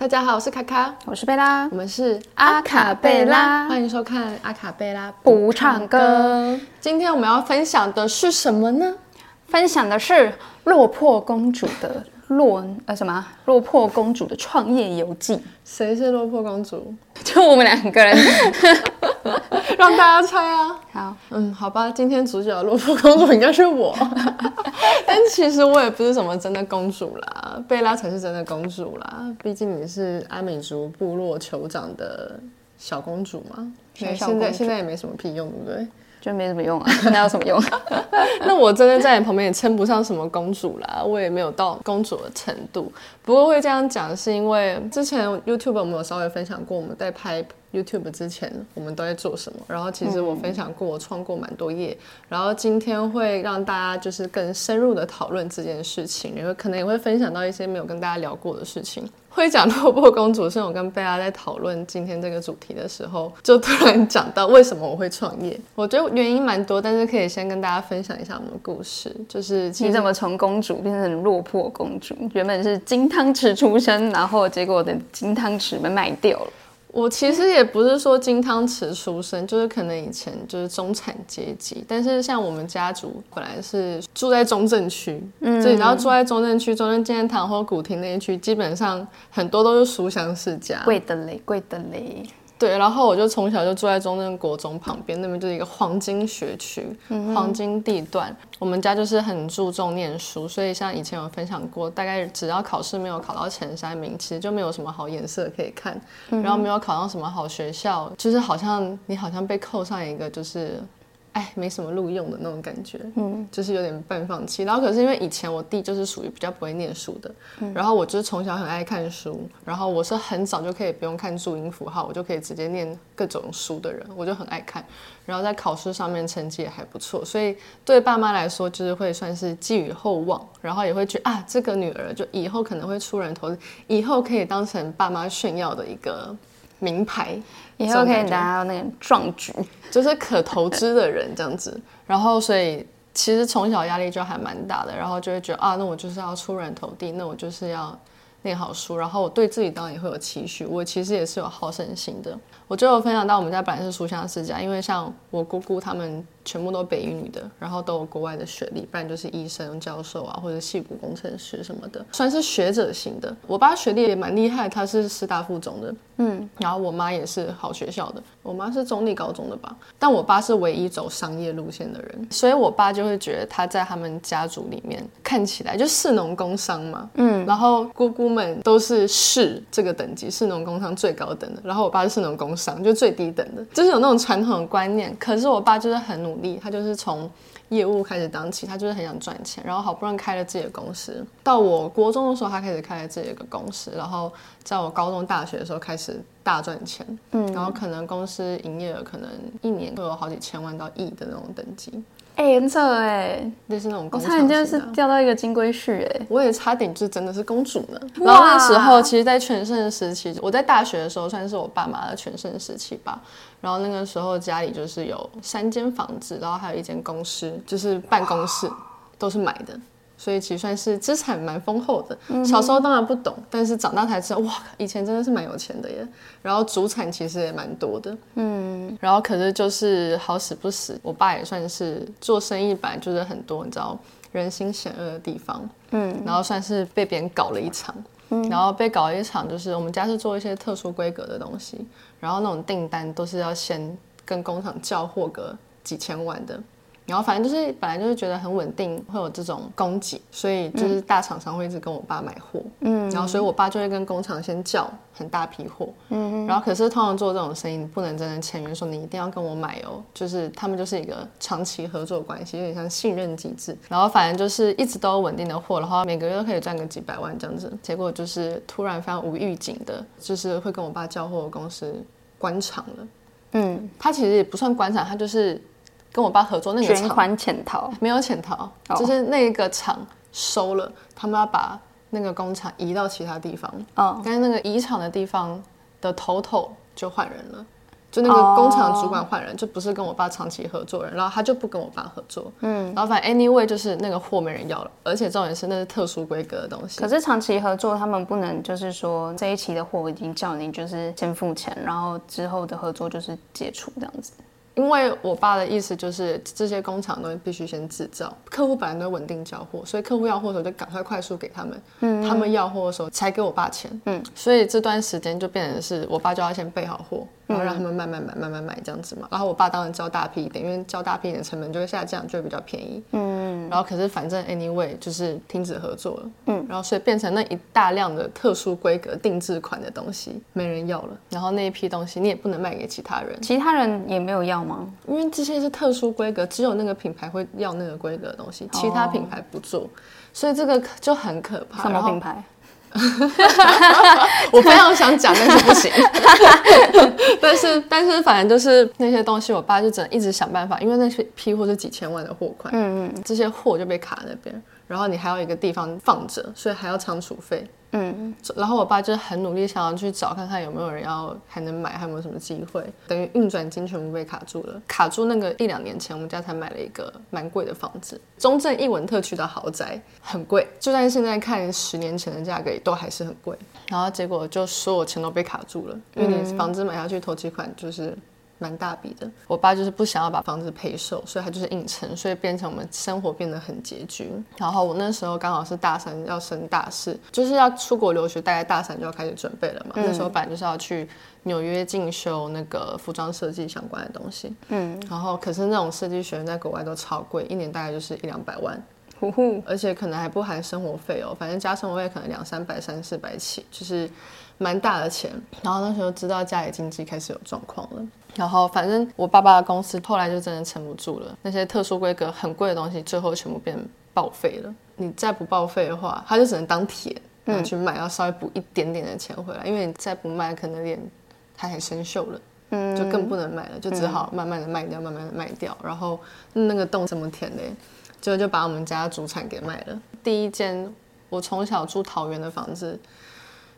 大家好，我是卡卡，我是贝拉，我们是阿卡贝拉，欢迎收看阿卡贝拉不唱歌。今天我们要分享的是什么呢？分享的是落魄公主的落呃什么？落魄公主的创业游记。谁是落魄公主？就我们两个人，让大家猜啊。好，嗯，好吧，今天主角的落魄公主应该是我。但其实我也不是什么真的公主啦，贝拉才是真的公主啦。毕竟你是阿美族部落酋长的小公主嘛。主。现在现在也没什么屁用，对不对？就没什么用啊，那有什么用？那我真的在你旁边也称不上什么公主啦，我也没有到公主的程度。不过会这样讲，是因为之前 YouTube 我们有稍微分享过，我们在拍 YouTube 之前我们都在做什么。然后其实我分享过，我创过蛮多业。然后今天会让大家就是更深入的讨论这件事情，然后可能也会分享到一些没有跟大家聊过的事情。会讲落魄公主，是我跟贝拉在讨论今天这个主题的时候，就突然讲到为什么我会创业。我觉得原因蛮多，但是可以先跟大家分享一下我们的故事。就是你怎么从公主变成落魄公主？原本是金汤匙出生，然后结果我的金汤匙被卖掉了。我其实也不是说金汤匙出身，就是可能以前就是中产阶级，但是像我们家族本来是住在中正区，嗯，所以然后住在中正区，中正纪念堂或古亭那一区，基本上很多都是书香世家，贵的嘞，贵的嘞。对，然后我就从小就住在中正国中旁边，那边就是一个黄金学区、嗯、黄金地段。我们家就是很注重念书，所以像以前有分享过，大概只要考试没有考到前三名，其实就没有什么好颜色可以看。嗯、然后没有考上什么好学校，就是好像你好像被扣上一个就是。哎，没什么录用的那种感觉，嗯，就是有点半放弃。然后可是因为以前我弟就是属于比较不会念书的，嗯，然后我就是从小很爱看书，然后我是很早就可以不用看注音符号，我就可以直接念各种书的人，我就很爱看。然后在考试上面成绩也还不错，所以对爸妈来说就是会算是寄予厚望，然后也会觉得啊，这个女儿就以后可能会出人头地，以后可以当成爸妈炫耀的一个名牌。以后可以达到那个壮举，就是可投资的人这样子。然后，所以其实从小压力就还蛮大的，然后就会觉得啊，那我就是要出人头地，那我就是要念好书。然后我对自己当然也会有期许，我其实也是有好胜心的。我就有分享到我们家本来是书香世家，因为像我姑姑他们。全部都北一女的，然后都有国外的学历，不然就是医生、教授啊，或者矽谷工程师什么的，算是学者型的。我爸学历也蛮厉害，他是师大附中的，嗯，然后我妈也是好学校的，我妈是中立高中的吧，但我爸是唯一走商业路线的人，所以我爸就会觉得他在他们家族里面看起来就士农工商嘛，嗯，然后姑姑们都是士这个等级，士农工商最高等的，然后我爸是士农工商就最低等的，就是有那种传统的观念，可是我爸就是很努力。他就是从业务开始当起，他就是很想赚钱，然后好不容易开了自己的公司。到我国中的时候，他开始开了自己的一个公司，然后在我高中、大学的时候开始大赚钱。嗯，然后可能公司营业额可能一年都有好几千万到亿的那种等级。哎、欸，很扯哎，就是那种工厂。我差点就是钓到一个金龟婿哎，我也差点就真的是公主呢。然后那时候，其实，在全盛时期，我在大学的时候算是我爸妈的全盛时期吧。然后那个时候家里就是有三间房子，然后还有一间公司，就是办公室，都是买的。所以其实算是资产蛮丰厚的。小时候当然不懂，但是长大才知道，哇，以前真的是蛮有钱的耶。然后祖产其实也蛮多的，嗯。然后可是就是好死不死，我爸也算是做生意本来就是很多，你知道人心险恶的地方，嗯。然后算是被别人搞了一场，嗯。然后被搞了一场，就是我们家是做一些特殊规格的东西，然后那种订单都是要先跟工厂叫货个几千万的。然后反正就是本来就是觉得很稳定，会有这种供给，所以就是大厂商会一直跟我爸买货，嗯，然后所以我爸就会跟工厂先叫很大批货，嗯，然后可是通常做这种生意，你不能真的签约说你一定要跟我买哦，就是他们就是一个长期合作关系，有点像信任机制。然后反正就是一直都有稳定的货，然后每个月都可以赚个几百万这样子。结果就是突然非常无预警的，就是会跟我爸交货的公司关厂了，嗯，他其实也不算关厂，他就是。跟我爸合作那个厂，卷款潜逃，没有潜逃，就是那个厂收了，他们要把那个工厂移到其他地方，哦，但是那个移厂的地方的头头就换人了，就那个工厂主管换人，就不是跟我爸长期合作人，然后他就不跟我爸合作。嗯，然后反正 anyway 就是那个货没人要了，而且重点是那是特殊规格的东西。可是长期合作，他们不能就是说这一期的货已经叫你就是先付钱，然后之后的合作就是解除这样子。因为我爸的意思就是，这些工厂东西必须先制造，客户本来都稳定交货，所以客户要货的时候就赶快快速给他们，嗯，他们要货的时候才给我爸钱，嗯，所以这段时间就变成是我爸就要先备好货。然后让他们慢慢买，慢慢买这样子嘛。然后我爸当然交大批一点，因为交大批一点成本就会下降，就会比较便宜。嗯。然后可是反正 anyway 就是停止合作了。嗯。然后所以变成那一大量的特殊规格定制款的东西没人要了。然后那一批东西你也不能卖给其他人。其他人也没有要吗？因为这些是特殊规格，只有那个品牌会要那个规格的东西，其他品牌不做。哦。所以这个就很可怕。什么品牌？我非常想讲，但是不行。但是，但是，反正就是那些东西，我爸就只能一直想办法，因为那些批货是几千万的货款，嗯嗯，这些货就被卡那边，然后你还有一个地方放着，所以还要仓储费。嗯，然后我爸就很努力想要去找看看有没有人要还能买，还有没有什么机会，等于运转金全部被卡住了。卡住那个一两年前，我们家才买了一个蛮贵的房子，中正一文特区的豪宅，很贵，就算现在看十年前的价格也都还是很贵。然后结果就所有钱都被卡住了，因为你房子买下去头期款就是。蛮大笔的，我爸就是不想要把房子赔售，所以他就是硬撑，所以变成我们生活变得很拮据。然后我那时候刚好是大三要升大四，就是要出国留学，大概大三就要开始准备了嘛。嗯、那时候本来就是要去纽约进修那个服装设计相关的东西，嗯，然后可是那种设计学院在国外都超贵，一年大概就是一两百万，呼呼，而且可能还不含生活费哦，反正加生活费可能两三百、三四百起，就是蛮大的钱。然后那时候知道家里经济开始有状况了。然后，反正我爸爸的公司后来就真的撑不住了。那些特殊规格很贵的东西，最后全部变报废了。你再不报废的话，他就只能当铁拿去卖，要稍微补一点点的钱回来。因为你再不卖，可能连它还生锈了，嗯，就更不能卖了，就只好慢慢的卖掉，慢慢的卖掉。然后那个洞怎么甜嘞，就就把我们家主产给卖了。第一间我从小住桃园的房子，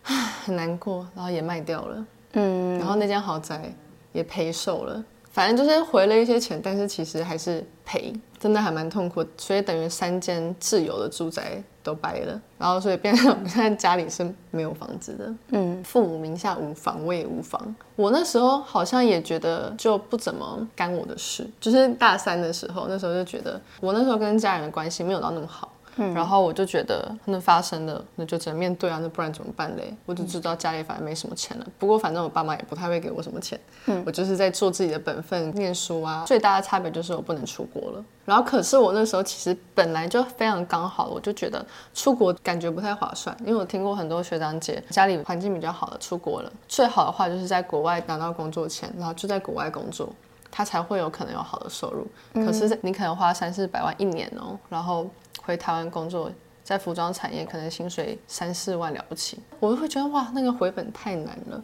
很难过，然后也卖掉了。嗯，然后那间豪宅。也赔售了，反正就是回了一些钱，但是其实还是赔，真的还蛮痛苦。所以等于三间自有的住宅都掰了，然后所以变成我 们现在家里是没有房子的。嗯，父母名下无房，我也无房。我那时候好像也觉得就不怎么干我的事，就是大三的时候，那时候就觉得我那时候跟家人的关系没有到那么好。嗯，然后我就觉得那发生了，那就只能面对啊，那不然怎么办嘞？我就知道家里反正没什么钱了。不过反正我爸妈也不太会给我什么钱。嗯，我就是在做自己的本分，念书啊。最大的差别就是我不能出国了。然后可是我那时候其实本来就非常刚好，我就觉得出国感觉不太划算，因为我听过很多学长姐家里环境比较好的出国了，最好的话就是在国外拿到工作签，然后就在国外工作，他才会有可能有好的收入。可是你可能花三四百万一年哦，然后。回台湾工作，在服装产业可能薪水三四万了不起，我会觉得哇，那个回本太难了。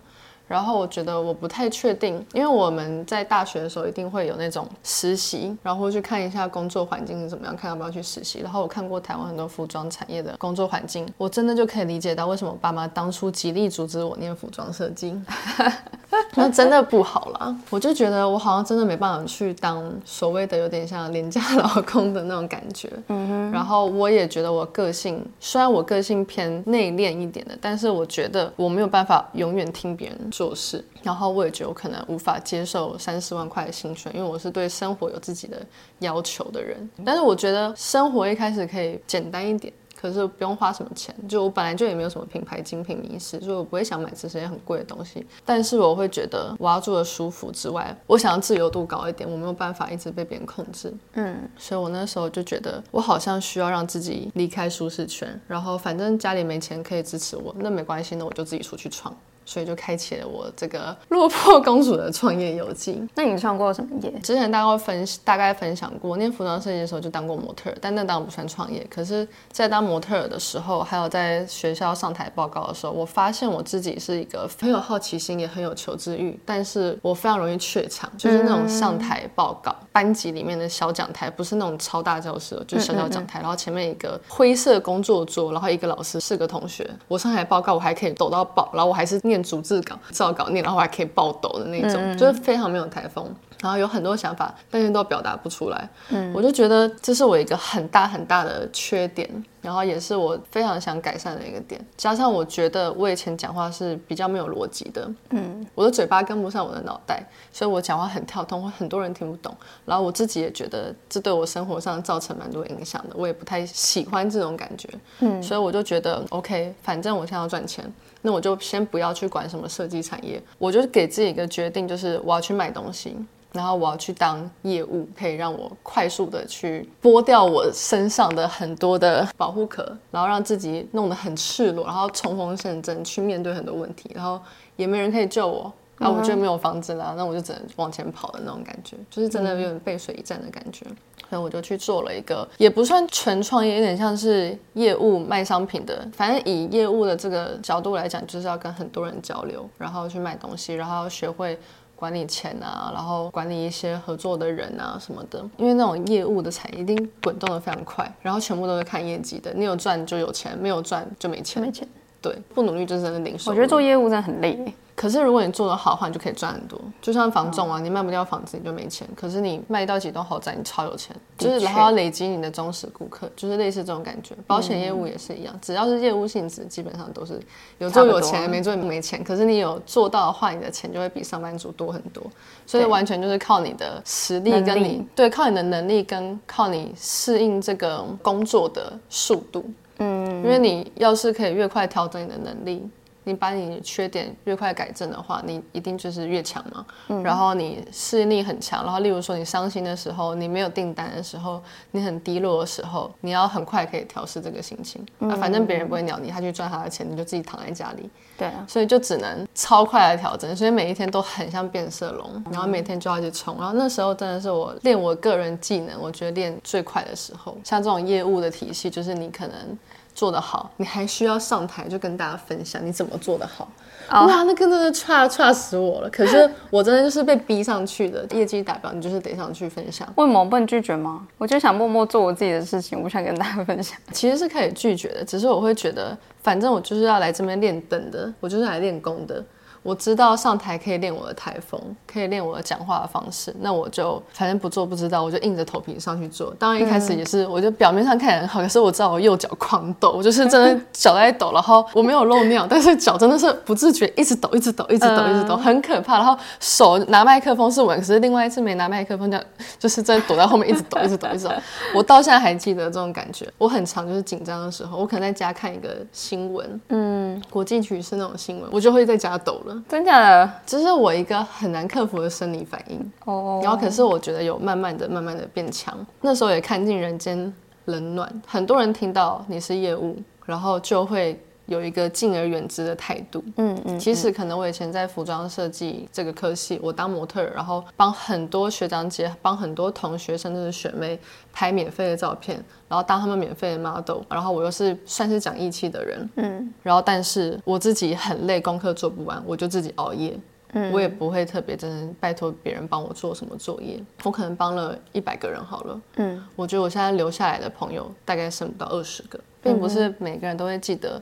然后我觉得我不太确定，因为我们在大学的时候一定会有那种实习，然后去看一下工作环境是怎么样，看要不要去实习。然后我看过台湾很多服装产业的工作环境，我真的就可以理解到为什么我爸妈当初极力阻止我念服装设计。那真的不好啦，我就觉得我好像真的没办法去当所谓的有点像廉价劳工的那种感觉。嗯哼。然后我也觉得我个性，虽然我个性偏内敛一点的，但是我觉得我没有办法永远听别人做事。然后我也觉得我可能无法接受三四万块的薪水，因为我是对生活有自己的要求的人。但是我觉得生活一开始可以简单一点。可是不用花什么钱，就我本来就也没有什么品牌精品迷思，所以我不会想买这些很贵的东西。但是我会觉得我要住的舒服之外，我想要自由度高一点，我没有办法一直被别人控制。嗯，所以我那时候就觉得我好像需要让自己离开舒适圈，然后反正家里没钱可以支持我，那没关系，那我就自己出去创。所以就开启了我这个 落魄公主的创业游记。那你创过什么业？之前大概分大概分享过，念服装设计的时候就当过模特，但那当然不算创业。可是，在当模特的时候，还有在学校上台报告的时候，我发现我自己是一个很有好奇心，也很有求知欲，但是我非常容易怯场，就是那种上台报告。班级里面的小讲台，不是那种超大教室，就是小小讲台，嗯嗯嗯，然后前面一个灰色工作桌，然后一个老师，四个同学。我上台报告，我还可以抖到爆，然后我还是念逐字稿，照稿念，然后还可以爆抖的那种，就是非常没有台风。然后有很多想法，但是都表达不出来。嗯，我就觉得这是我一个很大很大的缺点，然后也是我非常想改善的一个点。加上我觉得我以前讲话是比较没有逻辑的，嗯，我的嘴巴跟不上我的脑袋，所以我讲话很跳通，会很多人听不懂。然后我自己也觉得这对我生活上造成蛮多影响的，我也不太喜欢这种感觉。嗯，所以我就觉得 OK，反正我现在要赚钱，那我就先不要去管什么设计产业，我就给自己一个决定，就是我要去买东西。然后我要去当业务，可以让我快速的去剥掉我身上的很多的保护壳，然后让自己弄得很赤裸，然后冲锋陷阵去面对很多问题，然后也没人可以救我，然后我就没有房子啦，那我就只能往前跑的那种感觉，就是真的有点背水一战的感觉。所以我就去做了一个，也不算纯创业，有点像是业务卖商品的，反正以业务的这个角度来讲，就是要跟很多人交流，然后去卖东西，然后要学会。管理钱啊，然后管理一些合作的人啊什么的，因为那种业务的产业一定滚动的非常快，然后全部都是看业绩的，你有赚就有钱，没有赚就没钱。没钱。对，不努力就是真的零收。我觉得做业务真的很累。可是如果你做得好的话，你就可以赚很多。就像房仲啊，你卖不掉房子，你就没钱。可是你卖到几栋豪宅，你超有钱。就是然后要累积你的忠实顾客，就是类似这种感觉。保险业务也是一样，只要是业务性质，基本上都是有做有钱，没做没钱。可是你有做到的话，你的钱就会比上班族多很多。所以完全就是靠你的实力跟你对，靠你的能力跟靠你适应这个工作的速度。嗯，因为你要是可以越快调整你的能力。你把你缺点越快改正的话，你一定就是越强嘛。嗯。然后你适应力很强，然后例如说你伤心的时候，你没有订单的时候，你很低落的时候，你要很快可以调试这个心情。嗯。啊，反正别人不会鸟你，他去赚他的钱，你就自己躺在家里。对啊。所以就只能超快的调整，所以每一天都很像变色龙，然后每天就要去冲。然后那时候真的是我练我个人技能，我觉得练最快的时候。像这种业务的体系，就是你可能。做得好，你还需要上台就跟大家分享你怎么做得好。Oh. 哇，那个真的差差死我了。可是我真的就是被逼上去的，业绩达标，你就是得上去分享。为什么不能拒绝吗？我就想默默做我自己的事情，我不想跟大家分享。其实是可以拒绝的，只是我会觉得，反正我就是要来这边练灯的，我就是来练功的。我知道上台可以练我的台风，可以练我的讲话的方式，那我就反正不做不知道，我就硬着头皮上去做。当然一开始也是，我就表面上看起来很好，可是我知道我右脚狂抖，我就是真的脚在抖，然后我没有漏尿，但是脚真的是不自觉一直抖，一直抖，一直抖，一直抖，很可怕。然后手拿麦克风是稳，可是另外一次没拿麦克风，就就是在躲在后面一直抖，一直抖，一直抖。我到现在还记得这种感觉。我很常就是紧张的时候，我可能在家看一个新闻，嗯，国际局势那种新闻，我就会在家抖了。真假的，这是我一个很难克服的生理反应哦。然后可是我觉得有慢慢的、慢慢的变强。那时候也看尽人间冷暖，很多人听到你是业务，然后就会。有一个敬而远之的态度，嗯嗯，嗯，其实可能我以前在服装设计这个科系，我当模特，然后帮很多学长姐、帮很多同学甚至是学妹拍免费的照片，然后当他们免费的 model，然后我又是算是讲义气的人，嗯，然后但是我自己很累，功课做不完，我就自己熬夜，嗯，我也不会特别真的拜托别人帮我做什么作业，我可能帮了一百个人好了，嗯，我觉得我现在留下来的朋友大概剩不到二十个，并不是每个人都会记得。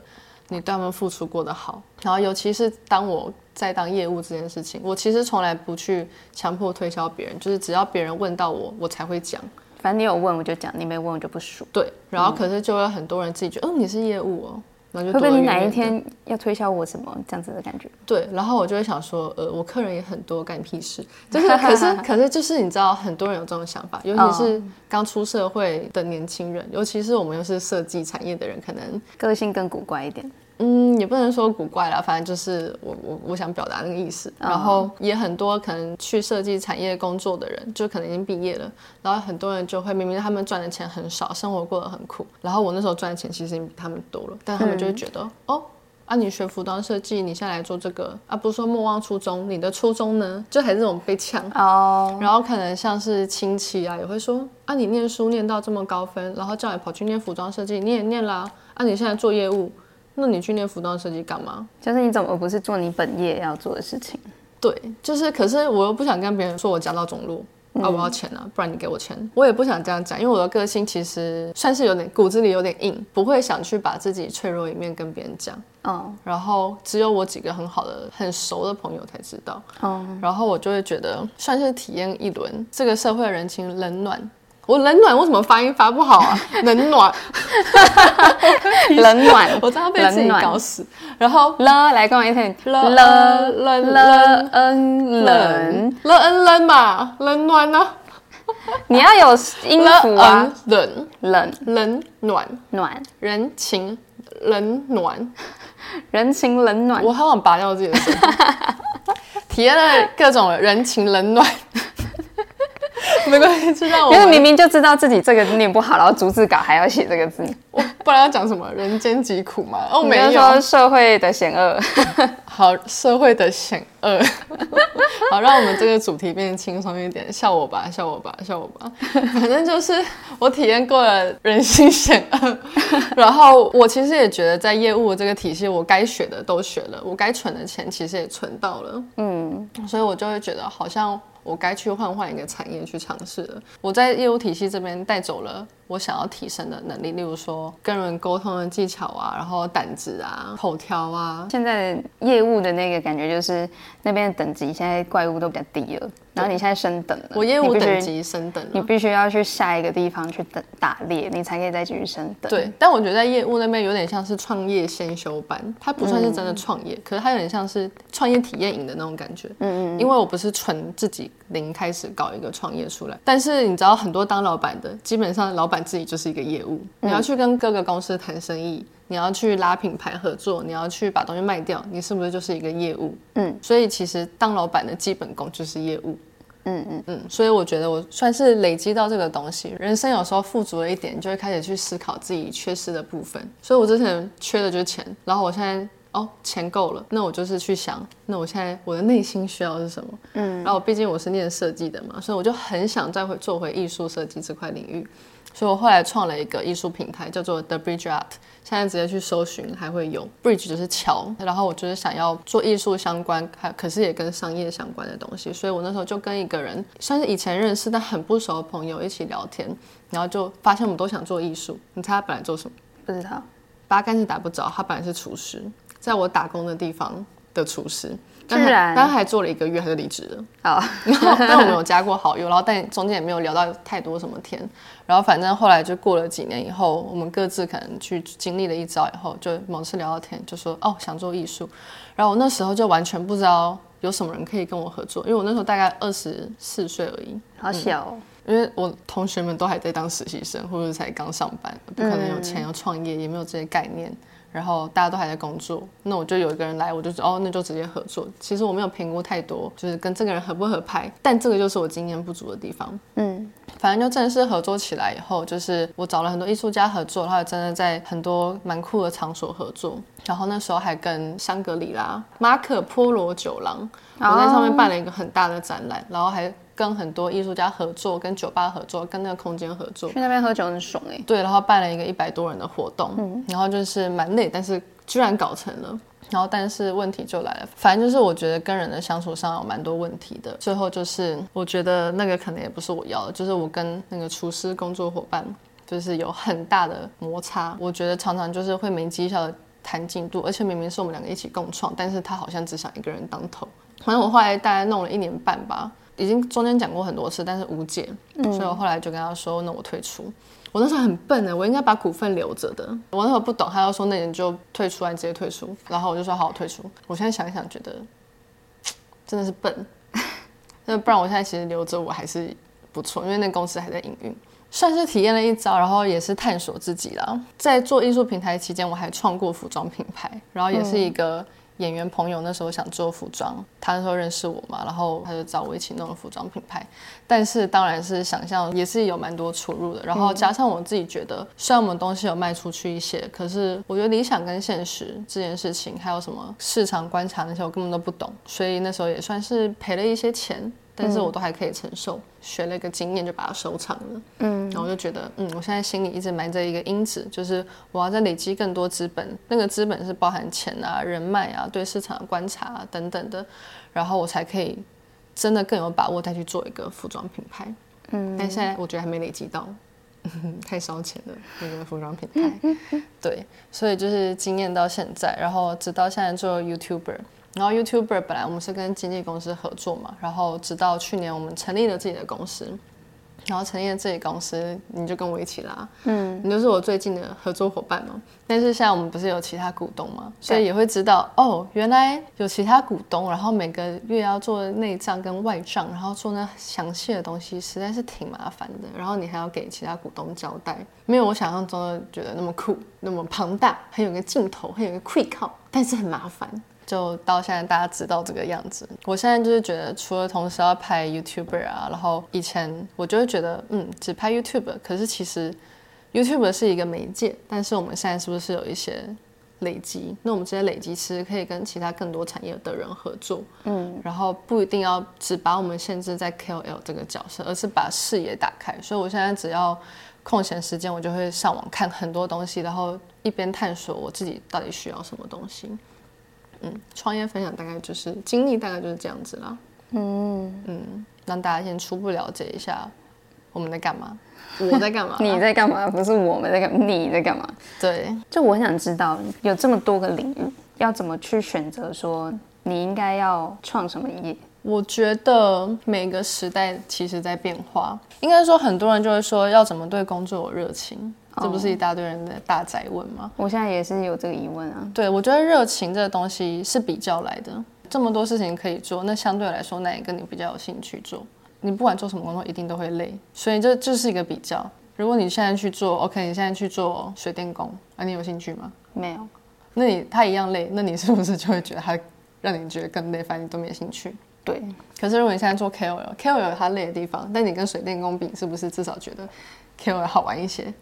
你对他们付出过的好，然后尤其是当我在当业务这件事情，我其实从来不去强迫推销别人，就是只要别人问到我，我才会讲。反正你有问我就讲，你没问我就不说。对，然后可是就有很多人自己觉得，嗯，你是业务哦。会不会你哪一天要推销我什么这样子的感觉？对，然后我就会想说，呃，我客人也很多，干屁事。就是，可是，可是，就是你知道，很多人有这种想法，尤其是刚出社会的年轻人，尤其是我们又是设计产业的人，可能个性更古怪一点。嗯，也不能说古怪啦，反正就是我我我想表达那个意思。然后也很多可能去设计产业工作的人，就可能已经毕业了。然后很多人就会明明他们赚的钱很少，生活过得很苦。然后我那时候赚的钱其实已经比他们多了，但他们就会觉得，嗯、哦，啊，你学服装设计，你现在来做这个，啊，不是说莫忘初衷，你的初衷呢？就还是这种被呛。哦。然后可能像是亲戚啊，也会说，啊，你念书念到这么高分，然后叫你跑去念服装设计，你也念啦，啊，你现在做业务。那你去念服装设计干嘛？就是你怎么不是做你本业要做的事情？对，就是，可是我又不想跟别人说我家道中落，啊，我要钱啊，不然你给我钱。我也不想这样讲，因为我的个性其实算是有点骨子里有点硬，不会想去把自己脆弱一面跟别人讲。嗯，然后只有我几个很好的、很熟的朋友才知道。嗯，然后我就会觉得算是体验一轮这个社会人情冷暖。我冷暖为什么发音发不好啊？冷暖，冷暖，我真要被自己搞死。然后了，来跟我一起，了了了了嗯冷。了嗯冷嘛，冷暖呢？你要有音符啊，冷。冷。冷暖。暖。人情冷暖。人情冷暖，我好想拔掉自己的声，体验了各种人情冷暖。没关系，知道我。因为明明就知道自己这个念不好，然后逐字稿还要写这个字，我不然要讲什么人间疾苦嘛？哦，没有说社会的险恶。好，社会的险恶。好，让我们这个主题变得轻松一点，笑我吧，笑我吧，笑我吧。反正就是我体验过了人心险恶，然后我其实也觉得在业务的这个体系，我该学的都学了，我该存的钱其实也存到了。嗯，所以我就会觉得好像。我该去换换一个产业去尝试了。我在业务体系这边带走了我想要提升的能力，例如说跟人沟通的技巧啊，然后胆子啊，口条啊。现在业务的那个感觉就是那边的等级现在怪物都比较低了。然后你现在升等了，我业务等级升等了，你必须要去下一个地方去等打猎，你才可以再继续升等。对，但我觉得在业务那边有点像是创业先修班，它不算是真的创业，嗯、可是它有点像是创业体验营的那种感觉。嗯嗯。因为我不是纯自己零开始搞一个创业出来，但是你知道很多当老板的，基本上老板自己就是一个业务，你要去跟各个公司谈生意。你要去拉品牌合作，你要去把东西卖掉，你是不是就是一个业务？嗯，所以其实当老板的基本功就是业务。嗯嗯嗯，所以我觉得我算是累积到这个东西，人生有时候富足了一点，你就会开始去思考自己缺失的部分。所以我之前缺的就是钱，然后我现在哦钱够了，那我就是去想，那我现在我的内心需要是什么？嗯，然后毕竟我是念设计的嘛，所以我就很想再回做回艺术设计这块领域。所以我后来创了一个艺术平台，叫做 The Bridge Art，现在直接去搜寻还会有 Bridge 就是桥，然后我就是想要做艺术相关，还可是也跟商业相关的东西，所以我那时候就跟一个人算是以前认识但很不熟的朋友一起聊天，然后就发现我们都想做艺术。你猜他本来做什么？不知道，八竿子打不着。他本来是厨师，在我打工的地方的厨师。当然，但他还做了一个月，他就离职了。好，但我们有加过好友，然后但中间也没有聊到太多什么天。然后反正后来就过了几年以后，我们各自可能去经历了一遭以后，就某次聊到天，就说哦想做艺术。然后我那时候就完全不知道有什么人可以跟我合作，因为我那时候大概二十四岁而已，好小哦。嗯，因为我同学们都还在当实习生，或者才刚上班，不可能有钱要创业，也没有这些概念。然后大家都还在工作，那我就有一个人来，我就说哦，那就直接合作。其实我没有评估太多，就是跟这个人合不合拍。但这个就是我经验不足的地方。嗯，反正就正式合作起来以后，就是我找了很多艺术家合作，然后真的在很多蛮酷的场所合作。然后那时候还跟香格里拉、马可波罗酒廊，我在上面办了一个很大的展览，然后还。跟很多艺术家合作，跟酒吧合作，跟那个空间合作。去那边喝酒很爽哎。对，然后办了一个一百多人的活动，嗯，然后就是蛮累，但是居然搞成了。然后但是问题就来了，反正就是我觉得跟人的相处上有蛮多问题的。最后就是我觉得那个可能也不是我要的，就是我跟那个厨师工作伙伴就是有很大的摩擦。我觉得常常就是会没绩效的谈进度，而且明明是我们两个一起共创，但是他好像只想一个人当头。反正我后来大概弄了一年半吧。已经中间讲过很多次，但是无解，嗯、所以我后来就跟他说：“那我退出。”我那时候很笨呢，我应该把股份留着的。我那时候不懂，他要说：“那你就退出，你直接退出。”然后我就说：“好，我退出。”我现在想一想，觉得 真的是笨。那不然我现在其实留着我还是不错，因为那公司还在营运，算是体验了一招，然后也是探索自己了。在做艺术平台期间，我还创过服装品牌，然后也是一个。演员朋友那时候想做服装，他那时候认识我嘛，然后他就找我一起弄了服装品牌。但是当然是想象也是有蛮多出入的，然后加上我自己觉得，虽然我们东西有卖出去一些，可是我觉得理想跟现实这件事情，还有什么市场观察那些我根本都不懂，所以那时候也算是赔了一些钱。但是我都还可以承受，学了一个经验就把它收藏了。嗯，然后我就觉得，嗯，我现在心里一直埋着一个因子，就是我要再累积更多资本，那个资本是包含钱啊、人脉啊、对市场的观察啊等等的，然后我才可以真的更有把握再去做一个服装品牌。嗯，但现在我觉得还没累积到，太烧钱了那个服装品牌。对，所以就是经验到现在，然后直到现在做 YouTuber，然后 YouTuber 本来我们是跟经纪公司合作嘛，然后直到去年我们成立了自己的公司。然后成立了自己公司，你就跟我一起啦，嗯，你就是我最近的合作伙伴嘛。但是现在我们不是有其他股东嘛，所以也会知道哦，原来有其他股东，然后每个月要做内账跟外账，然后做那详细的东西，实在是挺麻烦的。然后你还要给其他股东交代，没有我想象中的觉得那么酷，那么庞大，还有个镜头，还有个快靠，但是很麻烦。就到现在，大家知道这个样子。我现在就是觉得，除了同时要拍 YouTuber 啊，然后以前我就会觉得，嗯，只拍 YouTuber。可是其实 YouTuber 是一个媒介，但是我们现在是不是有一些累积？那我们这些累积其实可以跟其他更多产业的人合作，嗯，然后不一定要只把我们限制在 KOL 这个角色，而是把视野打开。所以我现在只要空闲时间，我就会上网看很多东西，然后一边探索我自己到底需要什么东西。嗯，创业分享大概就是经历，大概就是这样子啦。嗯嗯，让大家先初步了解一下我们在干嘛，我在干嘛，你在干嘛？不是我们在干，你在干嘛？对，就我想知道，有这么多个领域，要怎么去选择？说你应该要创什么业？我觉得每个时代其实在变化，应该说很多人就会说要怎么对工作有热情。这不是一大堆人的大宅问吗？我现在也是有这个疑问啊。对，我觉得热情这个东西是比较来的。这么多事情可以做，那相对来说，哪一个你比较有兴趣做？你不管做什么工作，一定都会累，所以这就是一个比较。如果你现在去做，OK，你现在去做水电工，啊，你有兴趣吗？没有。那你他一样累，那你是不是就会觉得他让你觉得更累？反正你都没兴趣。对。可是如果你现在做 KOL，KOL 有他累的地方，但你跟水电工比，是不是至少觉得 KOL 好玩一些？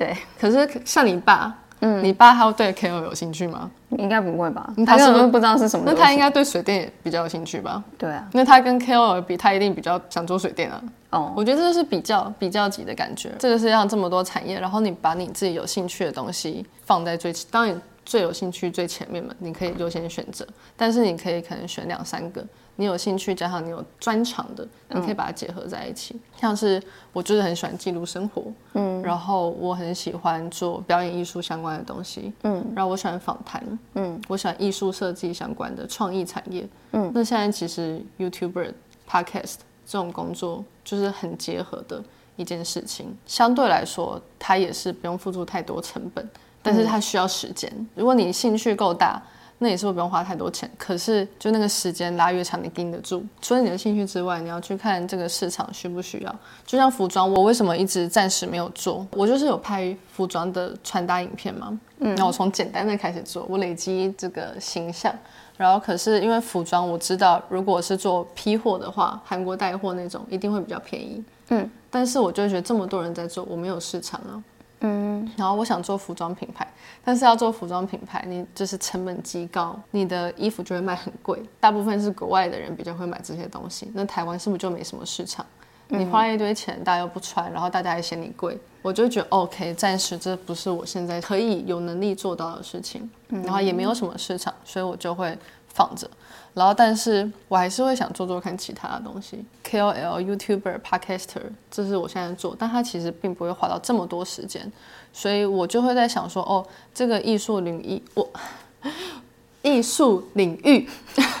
对，可是像你爸，嗯，你爸他会对 KOL 有兴趣吗？应该不会吧？他是不是不知道是什么？那他应该对水电也比较有兴趣吧？对啊，那他跟 KOL 比，他一定比较想做水电啊。哦，我觉得这是比较比较级的感觉。这个是让这么多产业，然后你把你自己有兴趣的东西放在最，当你最有兴趣最前面嘛，你可以优先选择。但是你可以可能选两三个。你有兴趣加上你有专长的，你可以把它结合在一起。嗯、像是我就是很喜欢记录生活，嗯，然后我很喜欢做表演艺术相关的东西，嗯，然后我喜欢访谈，嗯，我喜欢艺术设计相关的创意产业，嗯，那现在其实 YouTuber、Podcast 这种工作就是很结合的一件事情。相对来说，它也是不用付出太多成本，但是它需要时间。如果你兴趣够大。那也是不用花太多钱，可是就那个时间拉越长，你盯得住。除了你的兴趣之外，你要去看这个市场需不需要。就像服装，我为什么一直暂时没有做？我就是有拍服装的穿搭影片嘛，嗯，那我从简单的开始做，我累积这个形象。然后可是因为服装，我知道如果是做批货的话，韩国带货那种一定会比较便宜，嗯，但是我就会觉得这么多人在做，我没有市场啊。嗯，然后我想做服装品牌，但是要做服装品牌，你就是成本极高，你的衣服就会卖很贵。大部分是国外的人比较会买这些东西，那台湾是不是就没什么市场？你花了一堆钱，大家又不穿，然后大家还嫌你贵，我就觉得 OK，暂时这不是我现在可以有能力做到的事情，然后也没有什么市场，所以我就会放着。然后，但是我还是会想做做看其他的东西，KOL、YouTuber、Podcaster，这是我现在做，但它其实并不会花到这么多时间，所以我就会在想说，哦，这个艺术领域，我 艺术领域、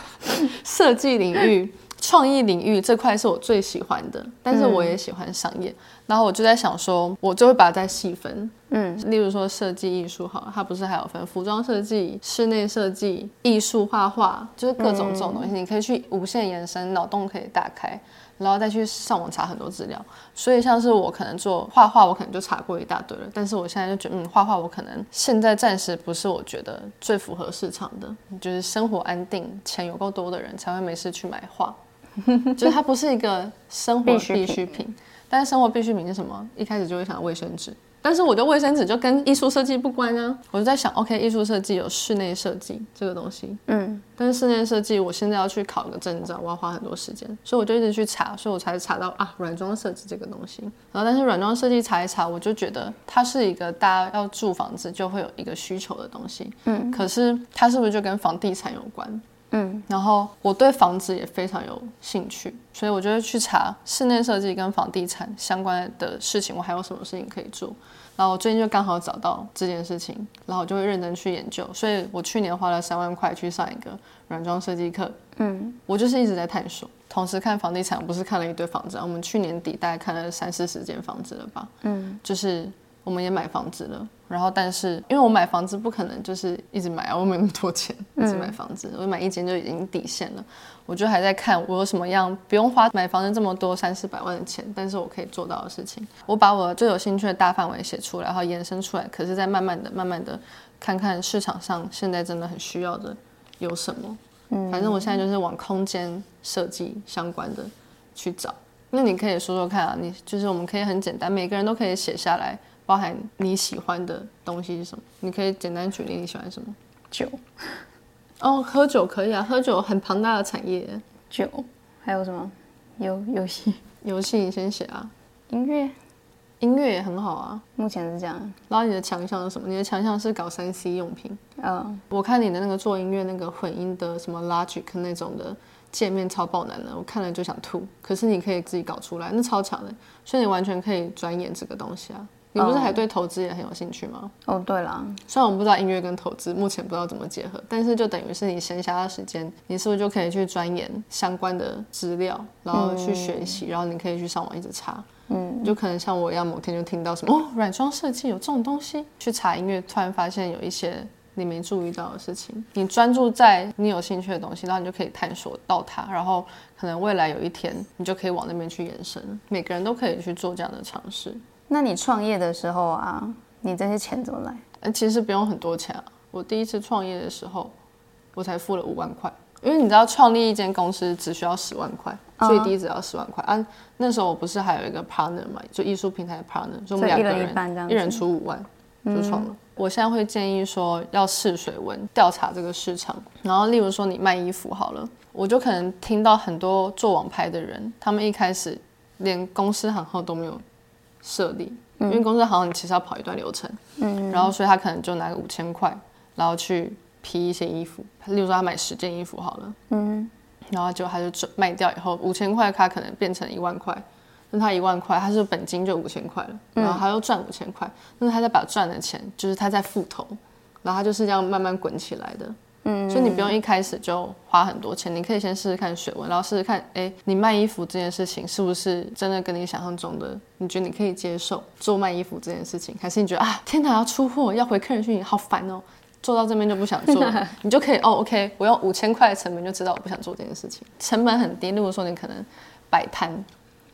设计领域。创意领域这块是我最喜欢的，但是我也喜欢商业。嗯、然后我就在想说，我就会把它再细分。嗯，例如说设计艺术好，它不是还有分服装设计、室内设计、艺术画画，就是各种这种东西，嗯、你可以去无限延伸，脑洞可以打开，然后再去上网查很多资料。所以像是我可能做画画，我可能就查过一大堆了。但是我现在就觉得，嗯，画画我可能现在暂时不是我觉得最符合市场的，就是生活安定、钱有够多的人才会没事去买画。就是它不是一个生活必需品，但是生活必需品是什么？一开始就会想卫生纸，但是我觉得卫生纸就跟艺术设计不关啊。我就在想，OK，艺术设计有室内设计这个东西，嗯，但是室内设计我现在要去考个证照，我要花很多时间，所以我就一直去查，所以我才查到啊，软装设计这个东西。然后，但是软装设计查一查，我就觉得它是一个大家要住房子就会有一个需求的东西，嗯，可是它是不是就跟房地产有关？嗯，然后我对房子也非常有兴趣，所以我就会去查室内设计跟房地产相关的事情，我还有什么事情可以做。然后我最近就刚好找到这件事情，然后我就会认真去研究。所以我去年花了三万块去上一个软装设计课。嗯，我就是一直在探索，同时看房地产，不是看了一堆房子。我们去年底大概看了三四十间房子了吧？嗯，就是我们也买房子了。然后，但是因为我买房子不可能就是一直买啊，我没那么多钱一直买房子，我买一间就已经底线了。我就还在看我有什么样不用花买房子这么多三四百万的钱，但是我可以做到的事情。我把我最有兴趣的大范围写出来，然后延伸出来，可是再慢慢的、慢慢的看看市场上现在真的很需要的有什么。嗯，反正我现在就是往空间设计相关的去找。那你可以说说看啊，你就是我们可以很简单，每个人都可以写下来。包含你喜欢的东西是什么？你可以简单举例，你喜欢什么？酒。哦，喝酒可以啊，喝酒很庞大的产业。酒还有什么？游游戏，游戏你先写啊。音乐，音乐也很好啊。目前是这样。然后你的强项是什么？你的强项是搞三 C 用品。嗯。我看你的那个做音乐那个混音的什么 Logic 那种的界面超爆难的，我看了就想吐。可是你可以自己搞出来，那超强的，所以你完全可以钻研这个东西啊。你不是还对投资也很有兴趣吗？哦，对了，虽然我们不知道音乐跟投资目前不知道怎么结合，但是就等于是你闲暇的时间，你是不是就可以去钻研相关的资料，然后去学习，然后你可以去上网一直查，嗯，就可能像我一样，某天就听到什么哦，软装设计有这种东西，去查音乐，突然发现有一些你没注意到的事情，你专注在你有兴趣的东西，然后你就可以探索到它，然后可能未来有一天你就可以往那边去延伸，每个人都可以去做这样的尝试。那你创业的时候啊，你这些钱怎么来？呃，其实不用很多钱啊。我第一次创业的时候，我才付了五万块，因为你知道，创立一间公司只需要十万块，最低只要十万块啊。那时候我不是还有一个 partner 嘛，就艺术平台的 partner，就我们两个人，一人出五万就创了。嗯。我现在会建议说，要试水温，调查这个市场。然后，例如说你卖衣服好了，我就可能听到很多做网拍的人，他们一开始连公司行号都没有。设立，因为公司好像你其实要跑一段流程，嗯，然后所以他可能就拿个五千块，然后去批一些衣服，例如说他买十件衣服好了，嗯，然后就他就卖掉以后五千块，他可能变成一万块，那他一万块，他是本金就五千块了，然后他又赚五千块，那他再把赚的钱就是他在复投，然后他就是这样慢慢滚起来的。嗯，所以你不用一开始就花很多钱，你可以先试试看水温，然后试试看，哎，你卖衣服这件事情是不是真的跟你想象中的，你觉得你可以接受做卖衣服这件事情，还是你觉得啊，天哪，要出货，要回客人讯息，好烦哦，做到这边就不想做了，你就可以哦，OK，我用五千块的成本就知道我不想做这件事情，成本很低，例如说你可能摆摊，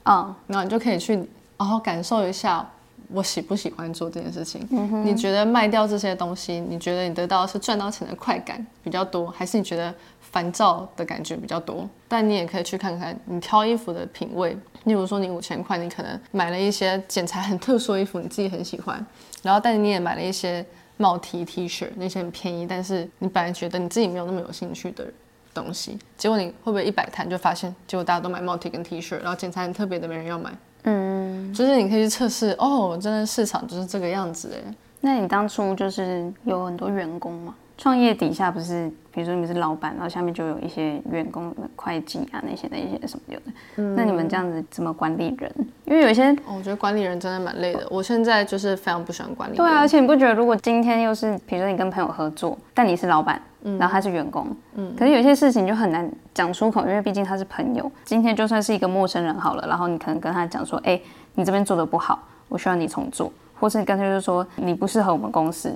啊，然后你就可以去好好感受一下。我喜不喜欢做这件事情？嗯、你觉得卖掉这些东西，你觉得你得到的是赚到钱的快感比较多，还是你觉得烦躁的感觉比较多？但你也可以去看看你挑衣服的品味。例如说，你五千块，你可能买了一些剪裁很特殊的衣服，你自己很喜欢。然后，但是你也买了一些帽 T、T 恤，那些很便宜，但是你本来觉得你自己没有那么有兴趣的东西，结果你会不会一摆摊就发现，结果大家都买帽 T 跟 T 恤，然后剪裁很特别的没人要买？嗯，就是你可以去测试哦，真的市场就是这个样子哎。那你当初就是有很多员工吗？创业底下不是，比如说你们是老板，然后下面就有一些员工、会计啊那些的一些什么有的。嗯，那你们这样子怎么管理人？因为有一些，哦，我觉得管理人真的蛮累的。我现在就是非常不喜欢管理人。对啊，而且你不觉得，如果今天又是，比如说你跟朋友合作，但你是老板，嗯，然后他是员工，嗯，可是有些事情就很难讲出口，因为毕竟他是朋友。今天就算是一个陌生人好了，然后你可能跟他讲说，哎，你这边做的不好，我需要你重做，或是你干脆就说你不适合我们公司，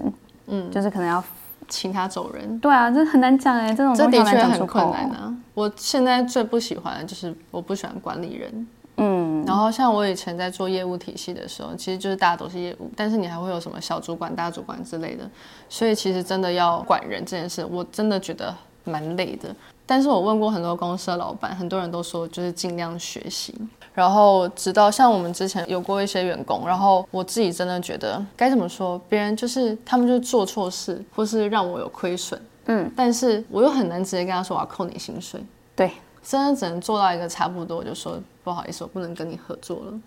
嗯，就是可能要。请他走人，对啊，这很难讲哎，这种这的确很困难啊。我现在最不喜欢的就是我不喜欢管理人，嗯，然后像我以前在做业务体系的时候，其实就是大家都是业务，但是你还会有什么小主管、大主管之类的，所以其实真的要管人这件事，我真的觉得蛮累的。但是我问过很多公司的老板，很多人都说就是尽量学习。然后直到像我们之前有过一些员工，然后我自己真的觉得该怎么说，别人就是他们就做错事，或是让我有亏损，嗯，但是我又很难直接跟他说我要扣你薪水，对，真的只能做到一个差不多，我就说不好意思，我不能跟你合作了，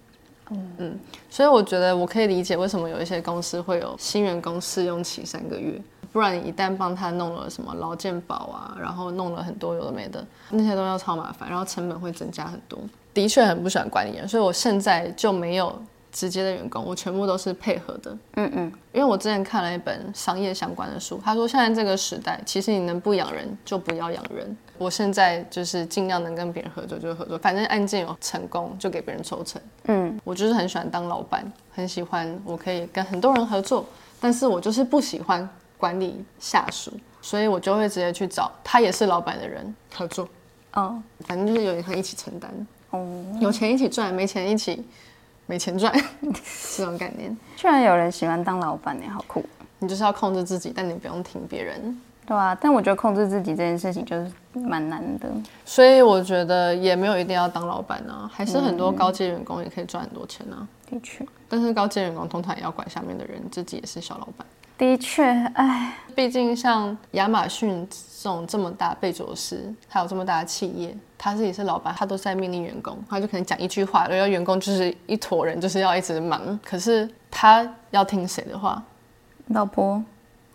嗯。嗯，所以我觉得我可以理解为什么有一些公司会有新员工试用期三个月。不然你一旦帮他弄了什么劳健保啊，然后弄了很多有的没的，那些都要超麻烦，然后成本会增加很多。的确很不喜欢管理人，所以我现在就没有直接的员工，我全部都是配合的。嗯嗯，因为我之前看了一本商业相关的书，他说现在这个时代，其实你能不养人就不要养人。我现在就是尽量能跟别人合作就合作，反正案件有成功就给别人抽成。嗯，我就是很喜欢当老板，很喜欢我可以跟很多人合作，但是我就是不喜欢管理下属，所以我就会直接去找他也是老板的人合作。哦，反正就是有点像一起承担。哦，有钱一起赚，没钱一起没钱赚，这种概念。居然有人喜欢当老板，你好酷！你就是要控制自己，但你不用听别人。对啊，但我觉得控制自己这件事情就是蛮难的。所以我觉得也没有一定要当老板啊，还是很多高阶员工也可以赚很多钱啊。的确，但是高阶员工通常也要管下面的人，自己也是小老板。的确，哎，毕竟像亚马逊这种这么大，贝佐斯还有这么大的企业，他自己是老板，他都是在命令员工，他就可能讲一句话，然后员工就是一坨人，就是要一直忙。可是他要听谁的话？老婆。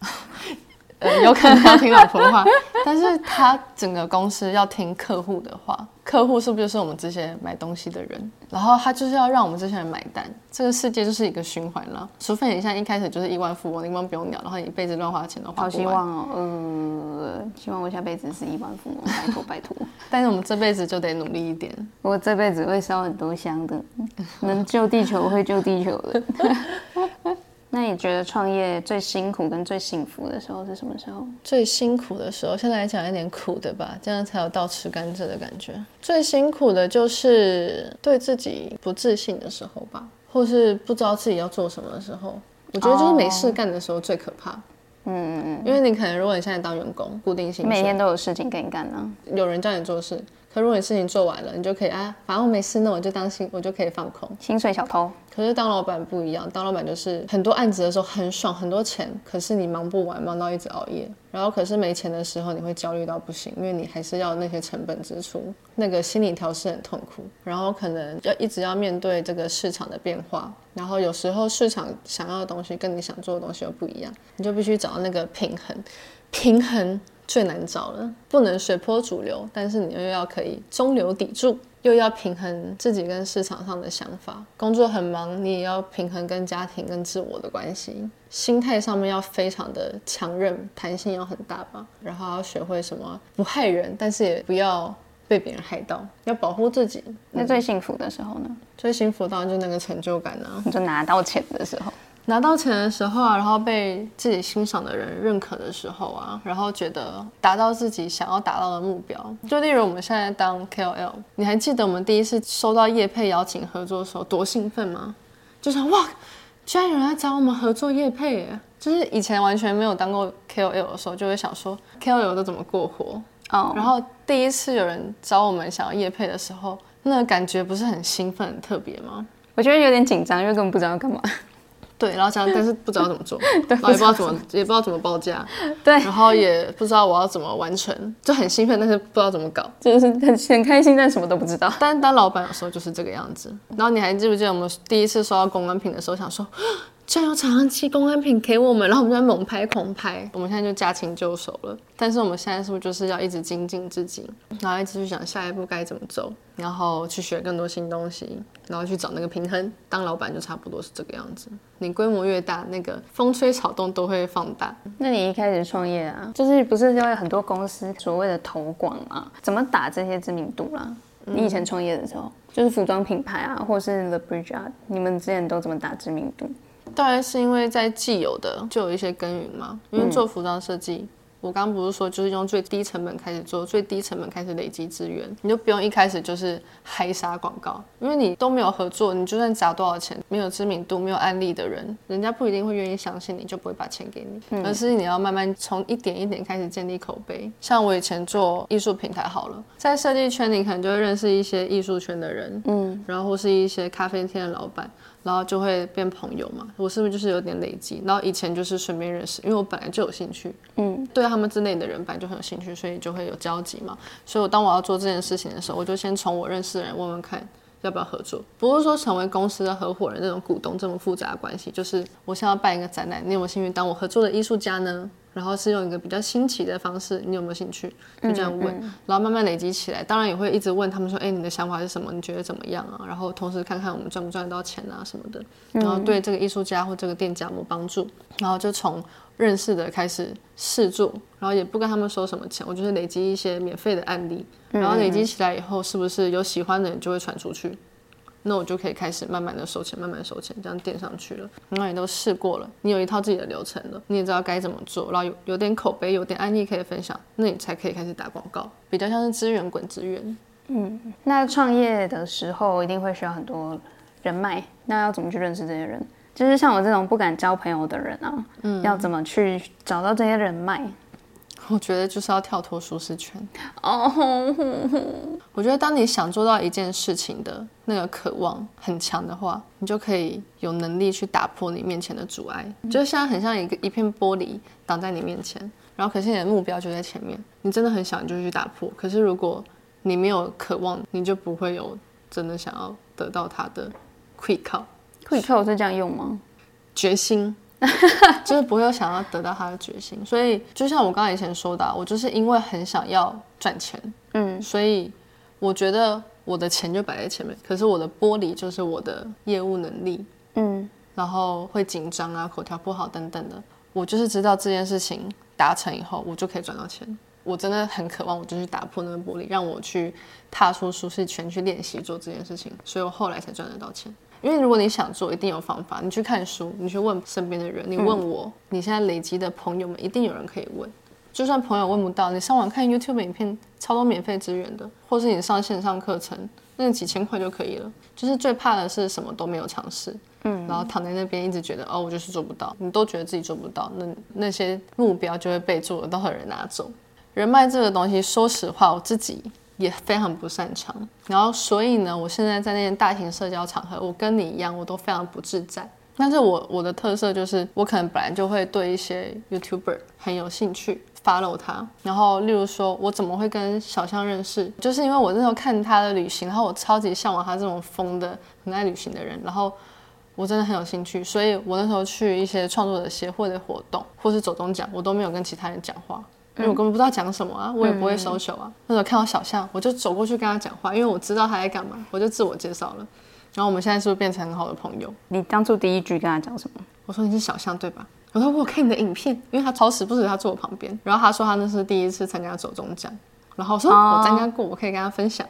呃，有可能要听老婆的话，但是他整个公司要听客户的话。客户是不是就是我们这些买东西的人？然后他就是要让我们这些人买单。这个世界就是一个循环了，除非你像一开始就是亿万富翁，你根本不用鸟，然后你一辈子乱花钱的话。好希望哦，嗯，希望我下辈子是亿万富翁，拜托拜托。但是我们这辈子就得努力一点。我这辈子会烧很多香的，能救地球会救地球的。那你觉得创业最辛苦跟最幸福的时候是什么时候？最辛苦的时候，现在来讲一点苦的吧，这样才有倒吃甘蔗的感觉。最辛苦的就是对自己不自信的时候吧，或是不知道自己要做什么的时候。我觉得就是没事干的时候最可怕。嗯嗯嗯，因为你可能如果你现在当员工，固定薪水，每天都有事情给你干呢，有人叫你做事。可如果你事情做完了，你就可以啊，反正我没事，那我就当心，我就可以放空。薪水小偷。可是当老板不一样，当老板就是很多案子的时候很爽，很多钱，可是你忙不完，忙到一直熬夜。然后可是没钱的时候，你会焦虑到不行，因为你还是要那些成本支出，那个心理调试很痛苦。然后可能要一直要面对这个市场的变化，然后有时候市场想要的东西跟你想做的东西又不一样，你就必须找到那个平衡，平衡。最难找了，不能随波逐流，但是你又要可以中流砥柱，又要平衡自己跟市场上的想法。工作很忙，你也要平衡跟家庭跟自我的关系。心态上面要非常的强韧，弹性要很大吧。然后要学会什么不害人，但是也不要被别人害到，要保护自己。那最幸福的时候呢？最幸福当然就那个成就感啊，你就拿到钱的时候。拿到钱的时候啊，然后被自己欣赏的人认可的时候啊，然后觉得达到自己想要达到的目标。就例如我们现在当 KOL，你还记得我们第一次收到叶配邀请合作的时候多兴奋吗？就想哇，居然有人来找我们合作叶配耶！就是以前完全没有当过 KOL 的时候，就会想说 KOL 都怎么过活哦。然后第一次有人找我们想要业配的时候，那个感觉不是很兴奋、很特别吗？我觉得有点紧张，因为根本不知道要干嘛。对，然后想，但是不知道怎么做，对然后也不知道怎么，也不知道怎么报价，对，然后也不知道我要怎么完成，就很兴奋，但是不知道怎么搞，就是很很开心，但什么都不知道。但是当老板有时候就是这个样子。然后你还记不记得我们第一次收到公关品的时候，想说。居然有厂商寄公关品给我们，然后我们就在猛拍狂拍。我们现在就驾轻就熟了，但是我们现在是不是就是要一直精进自己，然后一直去想下一步该怎么走，然后去学更多新东西，然后去找那个平衡。当老板就差不多是这个样子。你规模越大，那个风吹草动都会放大。那你一开始创业啊，就是不是因为很多公司所谓的投广啊，怎么打这些知名度啦？你以前创业的时候，嗯、就是服装品牌啊，或是 The Bridge Art，你们之前都怎么打知名度？当然是因为在既有的就有一些耕耘嘛，因为做服装设计。嗯我刚刚不是说，就是用最低成本开始做，最低成本开始累积资源，你就不用一开始就是嗨杀广告，因为你都没有合作，你就算砸多少钱，没有知名度、没有案例的人，人家不一定会愿意相信你，就不会把钱给你，嗯、而是你要慢慢从一点一点开始建立口碑。像我以前做艺术平台好了，在设计圈你可能就会认识一些艺术圈的人，嗯，然后或是一些咖啡店的老板，然后就会变朋友嘛。我是不是就是有点累积？然后以前就是顺便认识，因为我本来就有兴趣，嗯，对。他们之类的人本来就很有兴趣，所以就会有交集嘛。所以，我当我要做这件事情的时候，我就先从我认识的人问问看要不要合作。不是说成为公司的合伙人那种股东这么复杂的关系，就是我现在要办一个展览，你有没有兴趣当我合作的艺术家呢？然后是用一个比较新奇的方式，你有没有兴趣？就这样问，嗯嗯、然后慢慢累积起来。当然也会一直问他们说，哎，你的想法是什么？你觉得怎么样啊？然后同时看看我们赚不赚得到钱啊什么的，然后对这个艺术家或这个店家有没有帮助。然后就从认识的开始试做，然后也不跟他们收什么钱，我就是累积一些免费的案例，然后累积起来以后，是不是有喜欢的人就会传出去？那我就可以开始慢慢的收钱，慢慢收钱，这样垫上去了。然后你都试过了，你有一套自己的流程了，你也知道该怎么做，然后有有点口碑，有点案例可以分享，那你才可以开始打广告，比较像是资源滚资源。嗯，那创业的时候一定会需要很多人脉，那要怎么去认识这些人？就是像我这种不敢交朋友的人啊，嗯，要怎么去找到这些人脉？我觉得就是要跳脱舒适圈哦。我觉得当你想做到一件事情的那个渴望很强的话，你就可以有能力去打破你面前的阻碍。就像很像一个一片玻璃挡在你面前，然后可是你的目标就在前面，你真的很想你就去打破。可是如果你没有渴望，你就不会有真的想要得到它的 quick quick call 是这样用吗？决心。就是不会有想要得到他的决心，所以就像我刚才以前说的，我就是因为很想要赚钱，嗯，所以我觉得我的钱就摆在前面，可是我的玻璃就是我的业务能力，嗯，然后会紧张啊，口条不好等等的，我就是知道这件事情达成以后，我就可以赚到钱，我真的很渴望，我就去打破那个玻璃，让我去踏出舒适圈去练习做这件事情，所以我后来才赚得到钱。因为如果你想做，一定有方法。你去看书，你去问身边的人，你问我，嗯、你现在累积的朋友们，一定有人可以问。就算朋友问不到，你上网看 YouTube 影片，超多免费资源的，或是你上线上课程，那几千块就可以了。就是最怕的是什么都没有尝试，嗯，然后躺在那边一直觉得哦，我就是做不到，你都觉得自己做不到，那那些目标就会被做得到的人拿走。人脉这个东西，说实话，我自己。也非常不擅长，然后所以呢，我现在在那些大型社交场合，我跟你一样，我都非常不自在。但是我我的特色就是，我可能本来就会对一些 YouTuber 很有兴趣，follow 他。然后例如说，我怎么会跟小象认识，就是因为我那时候看他的旅行，然后我超级向往他这种疯的、很爱旅行的人，然后我真的很有兴趣，所以我那时候去一些创作者协会的活动，或是走动奖，我都没有跟其他人讲话。因为我根本不知道讲什么啊，我也不会 social 啊。嗯、那时候看到小象，我就走过去跟他讲话，因为我知道他在干嘛，我就自我介绍了。然后我们现在是不是变成很好的朋友？你当初第一句跟他讲什么？我说你是小象对吧？我说我看你的影片，因为他超时不时他坐我旁边。然后他说他那是第一次参加走中奖，然后我说我参加过，我可以跟他分享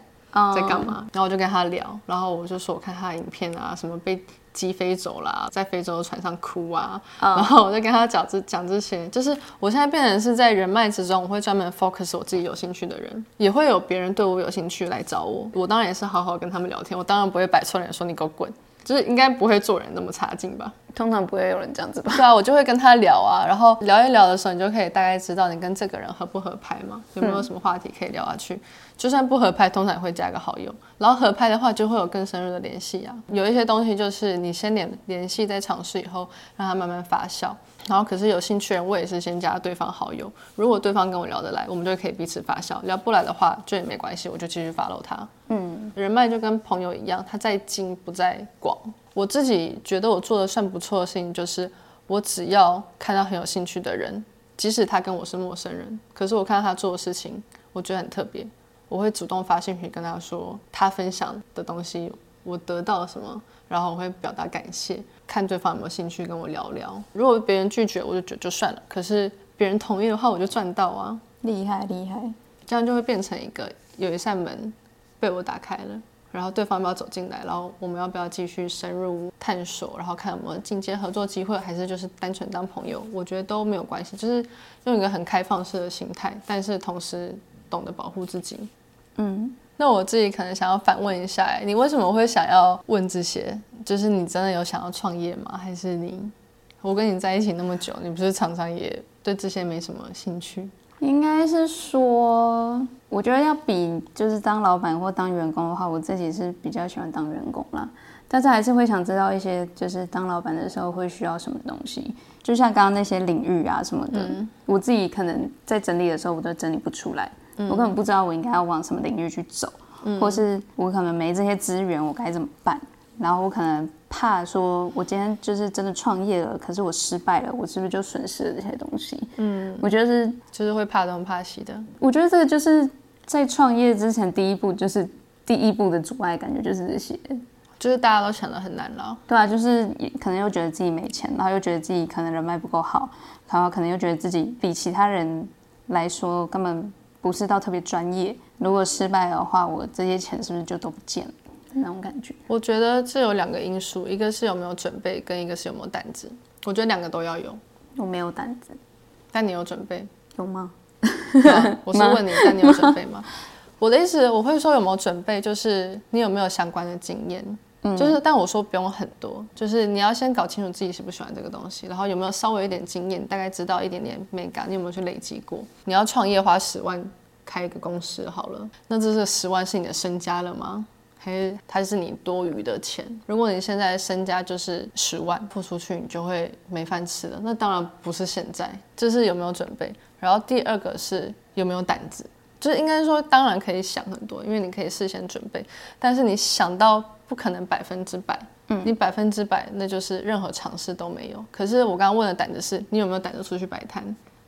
在干嘛。然后我就跟他聊，然后我就说我看他的影片啊，什么被。鸡飞走了，在非洲的船上哭啊，oh. 然后我就跟他讲这讲这些，就是我现在变成是在人脉之中，我会专门 focus 我自己有兴趣的人，也会有别人对我有兴趣来找我，我当然也是好好跟他们聊天，我当然不会摆臭脸说你给我滚，就是应该不会做人那么差劲吧。通常不会有人这样子吧？对啊，我就会跟他聊啊，然后聊一聊的时候，你就可以大概知道你跟这个人合不合拍嘛，有没有什么话题可以聊下去。嗯、就算不合拍，通常也会加个好友，然后合拍的话就会有更深入的联系啊。有一些东西就是你先联联系，再尝试以后，让它慢慢发酵。然后可是有兴趣人，我也是先加对方好友。如果对方跟我聊得来，我们就可以彼此发酵；聊不来的话，就也没关系，我就继续 follow 他。嗯，人脉就跟朋友一样，他在精不在广。我自己觉得我做的算不错的事情，就是我只要看到很有兴趣的人，即使他跟我是陌生人，可是我看到他做的事情，我觉得很特别，我会主动发信息跟他说他分享的东西我得到了什么，然后我会表达感谢，看对方有没有兴趣跟我聊聊。如果别人拒绝，我就觉得就算了；可是别人同意的话，我就赚到啊！厉害厉害，这样就会变成一个有一扇门被我打开了。然后对方要不要走进来，然后我们要不要继续深入探索，然后看有没有进阶合作机会，还是就是单纯当朋友，我觉得都没有关系，就是用一个很开放式的心态，但是同时懂得保护自己。嗯，那我自己可能想要反问一下，你为什么会想要问这些？就是你真的有想要创业吗？还是你，我跟你在一起那么久，你不是常常也对这些没什么兴趣？应该是说，我觉得要比就是当老板或当员工的话，我自己是比较喜欢当员工啦。但是还是会想知道一些，就是当老板的时候会需要什么东西。就像刚刚那些领域啊什么的，嗯、我自己可能在整理的时候，我都整理不出来。嗯、我根本不知道我应该要往什么领域去走，嗯、或是我可能没这些资源，我该怎么办？然后我可能怕说，我今天就是真的创业了，可是我失败了，我是不是就损失了这些东西？嗯，我觉得是，就是会怕东怕西的。我觉得这个就是在创业之前第一步，就是第一步的阻碍，感觉就是这些，就是大家都想得很难了。对啊，就是可能又觉得自己没钱，然后又觉得自己可能人脉不够好，然后可能又觉得自己比其他人来说根本不是到特别专业。如果失败的话，我这些钱是不是就都不见了？那种感觉，我觉得这有两个因素，一个是有没有准备，跟一个是有没有胆子。我觉得两个都要有。我没有胆子，但你有准备，有吗？啊、我是问你，但你有准备吗？我的意思，我会说有没有准备，就是你有没有相关的经验。就是但我说不用很多，就是你要先搞清楚自己喜不喜欢这个东西，然后有没有稍微一点经验，大概知道一点点美感，你有没有去累积过？你要创业花十万开一个公司好了，那这是十万是你的身家了吗？还是它是你多余的钱？如果你现在身家就是十万，付出去你就会没饭吃了。那当然不是现在，这是有没有准备。然后第二个是有没有胆子，就是应该说当然可以想很多，因为你可以事先准备。但是你想到不可能百分之百，嗯，你百分之百那就是任何尝试都没有。可是我刚刚问的胆子是你有没有胆子出去摆摊？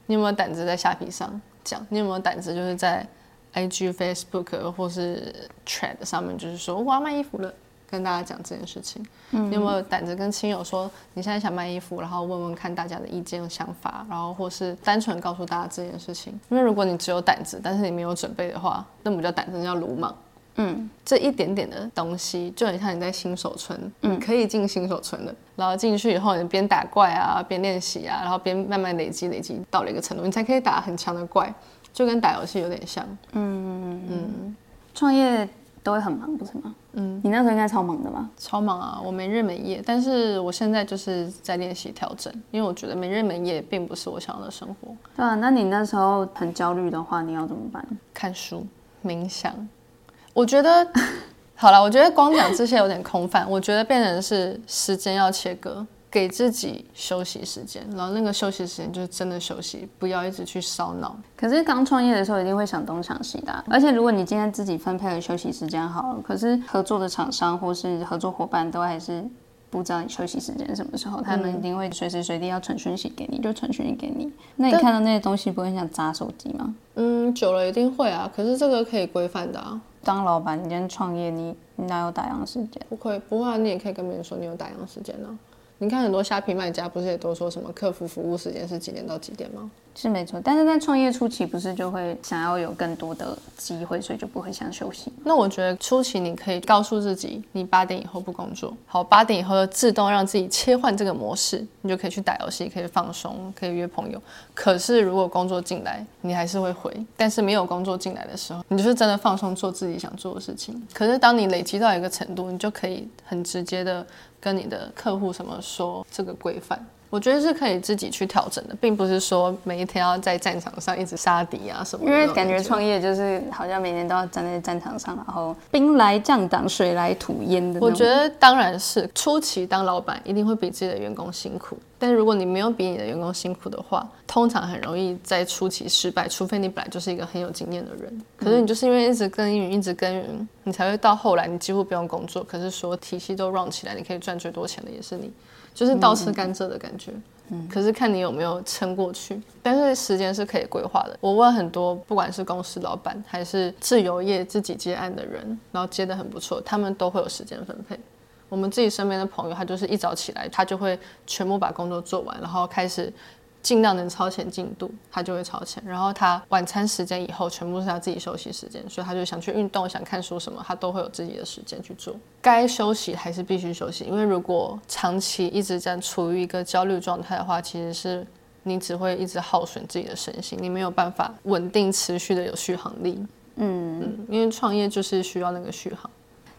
你有没有胆子在虾皮上讲？你有没有胆子就是在？IG、Facebook 或是 Thread 上面，就是说我要卖衣服了，跟大家讲这件事情。嗯，你有没有胆子跟亲友说你现在想卖衣服，然后问问看大家的意见和想法，然后或是单纯告诉大家这件事情？因为如果你只有胆子，但是你没有准备的话，那不叫胆子，那叫鲁莽。嗯，这一点点的东西就很像你在新手村，嗯，可以进新手村的，然后进去以后你边打怪啊，边练习啊，然后边慢慢累积累积到了一个程度，你才可以打很强的怪。就跟打游戏有点像，嗯嗯，创业都会很忙，不是吗？嗯，你那时候应该超忙的吧？超忙啊，我没日没夜，但是我现在就是在练习调整，因为我觉得没日没夜并不是我想要的生活。对啊，那你那时候很焦虑的话，你要怎么办？看书、冥想。我觉得 好了，我觉得光讲这些有点空泛，我觉得变成是时间要切割。给自己休息时间，然后那个休息时间就是真的休息，不要一直去烧脑。可是刚创业的时候一定会想东想西的，而且如果你今天自己分配了休息时间好了，可是合作的厂商或是合作伙伴都还是不知道你休息时间什么时候，他们一定会随时随地要传讯息给你，就传讯息给你。那你看到那些东西不会很想砸手机吗？嗯，久了一定会啊。可是这个可以规范的啊。当老板，你今天创业，你你哪有打烊时间？不会，不会啊，你也可以跟别人说你有打烊时间呢。你看很多虾皮卖家不是也都说什么客服服务时间是几点到几点吗？是没错，但是在创业初期不是就会想要有更多的机会，所以就不会想休息。那我觉得初期你可以告诉自己，你八点以后不工作，好，八点以后就自动让自己切换这个模式，你就可以去打游戏，可以放松，可以约朋友。可是如果工作进来，你还是会回。但是没有工作进来的时候，你就是真的放松做自己想做的事情。可是当你累积到一个程度，你就可以很直接的。跟你的客户什么说这个规范，我觉得是可以自己去调整的，并不是说每一天要在战场上一直杀敌啊什么。因为感觉创业就是好像每天都要站在战场上，然后兵来将挡，水来土掩的。我觉得当然是初期当老板一定会比自己的员工辛苦。但是如果你没有比你的员工辛苦的话，通常很容易在初期失败，除非你本来就是一个很有经验的人。可是你就是因为一直耕耘，一直耕耘，你才会到后来你几乎不用工作，可是说体系都 run 起来，你可以赚最多钱的也是你，就是倒吃甘蔗的感觉。嗯，可是看你有没有撑过去。但是时间是可以规划的。我问很多，不管是公司老板还是自由业自己接案的人，然后接的很不错，他们都会有时间分配。我们自己身边的朋友，他就是一早起来，他就会全部把工作做完，然后开始尽量能超前进度，他就会超前。然后他晚餐时间以后，全部是他自己休息时间，所以他就想去运动，想看书什么，他都会有自己的时间去做。该休息还是必须休息，因为如果长期一直这样处于一个焦虑状态的话，其实是你只会一直耗损自己的身心，你没有办法稳定持续的有续航力。嗯嗯，因为创业就是需要那个续航。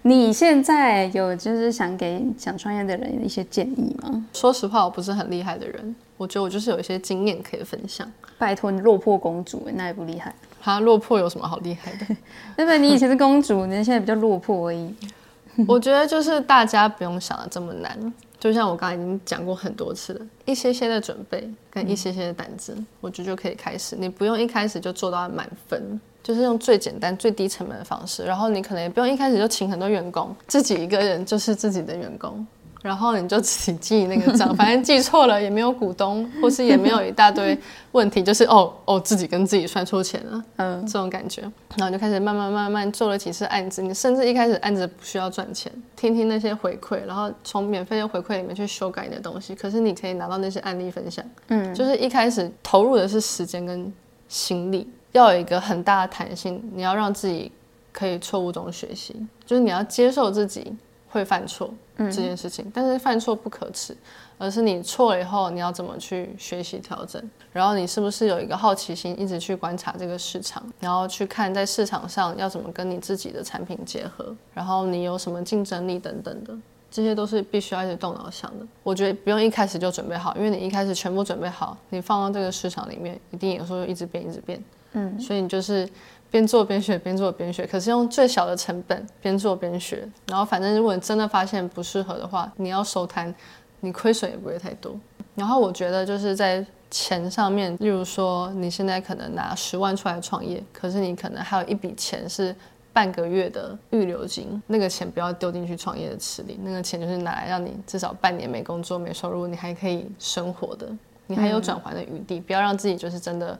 你现在有就是想给想创业的人一些建议吗？说实话，我不是很厉害的人，我觉得我就是有一些经验可以分享。拜托你落魄公主，那也不厉害。他落魄有什么好厉害的？对不对？你以前是公主，你现在比较落魄而已。我觉得就是大家不用想的这么难，就像我刚才已经讲过很多次了，一些些的准备跟一些些的胆子，嗯、我觉得就可以开始。你不用一开始就做到满分。就是用最简单、最低成本的方式，然后你可能也不用一开始就请很多员工，自己一个人就是自己的员工。然后你就自己记那个账，反正记错了也没有股东，或是也没有一大堆问题，就是哦哦自己跟自己算错钱了，嗯，这种感觉。然后就开始慢慢慢慢做了几次案子，你甚至一开始案子不需要赚钱，听听那些回馈，然后从免费的回馈里面去修改你的东西。可是你可以拿到那些案例分享，嗯，就是一开始投入的是时间跟心力，要有一个很大的弹性，你要让自己可以错误中学习，就是你要接受自己会犯错。这件事情，但是犯错不可耻，而是你错了以后，你要怎么去学习调整，然后你是不是有一个好奇心，一直去观察这个市场，然后去看在市场上要怎么跟你自己的产品结合，然后你有什么竞争力等等的，这些都是必须要一直动脑想的。我觉得不用一开始就准备好，因为你一开始全部准备好，你放到这个市场里面，一定有时候一直变，一直变。嗯，所以你就是。边做边学，边做边学，可是用最小的成本边做边学，然后反正如果你真的发现不适合的话，你要收摊，你亏损也不会太多。然后我觉得就是在钱上面，例如说你现在可能拿十万出来创业，可是你可能还有一笔钱是半个月的预留金，那个钱不要丢进去创业的池里，那个钱就是拿来让你至少半年没工作没收入，你还可以生活的，你还有转还的余地，不要让自己就是真的。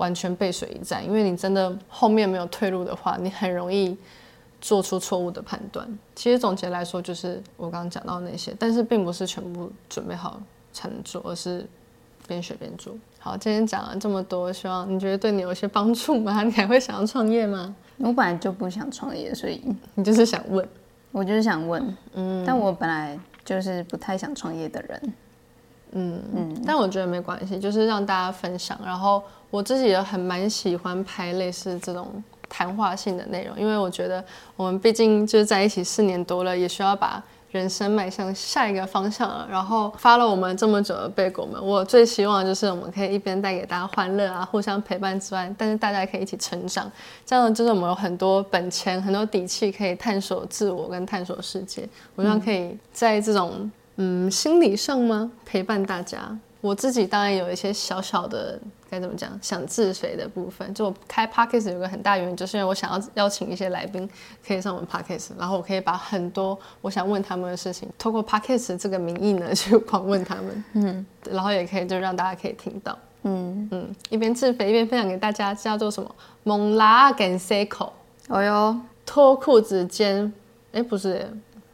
完全背水一战，因为你真的后面没有退路的话，你很容易做出错误的判断。其实总结来说，就是我刚刚讲到那些，但是并不是全部准备好才能做，而是边学边做。好，今天讲了这么多，希望你觉得对你有些帮助吗？你还会想要创业吗？我本来就不想创业，所以你就是想问，我就是想问，嗯，但我本来就是不太想创业的人。嗯嗯，但我觉得没关系，就是让大家分享。然后我自己也很蛮喜欢拍类似这种谈话性的内容，因为我觉得我们毕竟就是在一起四年多了，也需要把人生迈向下一个方向了。然后发了我们这么久的贝果们，我最希望就是我们可以一边带给大家欢乐啊，互相陪伴之外，但是大家可以一起成长。这样就是我们有很多本钱、很多底气，可以探索自我跟探索世界。我希望可以在这种。嗯，心理上吗？陪伴大家，我自己当然有一些小小的该怎么讲，想自肥的部分。就我开 podcast 有个很大原因，就是因为我想要邀请一些来宾可以上我们 podcast，然后我可以把很多我想问他们的事情，透过 podcast 这个名义呢 去访问他们。嗯，然后也可以就让大家可以听到。嗯嗯，一边自肥一边分享给大家，叫做什么？猛拉跟 C 口。哦哟，脱裤子间，哎，不是。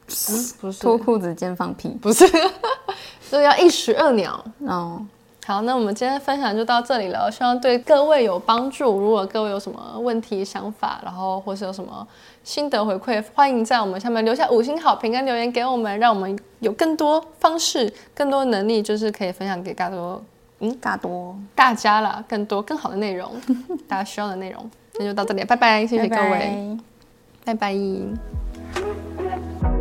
嗯，不是。脱裤子兼放屁，不是，所以要一石二鸟。哦。好，那我们今天分享就到这里了，希望对各位有帮助。如果各位有什么问题、想法，然后或是有什么心得回馈，欢迎在我们下面留下五星好评跟留言给我们，让我们有更多方式、更多能力，就是可以分享给大多嗯，大多大家啦，更多更好的内容，大家需要的内容。那就到这里，拜拜，谢谢各位，拜拜。拜拜。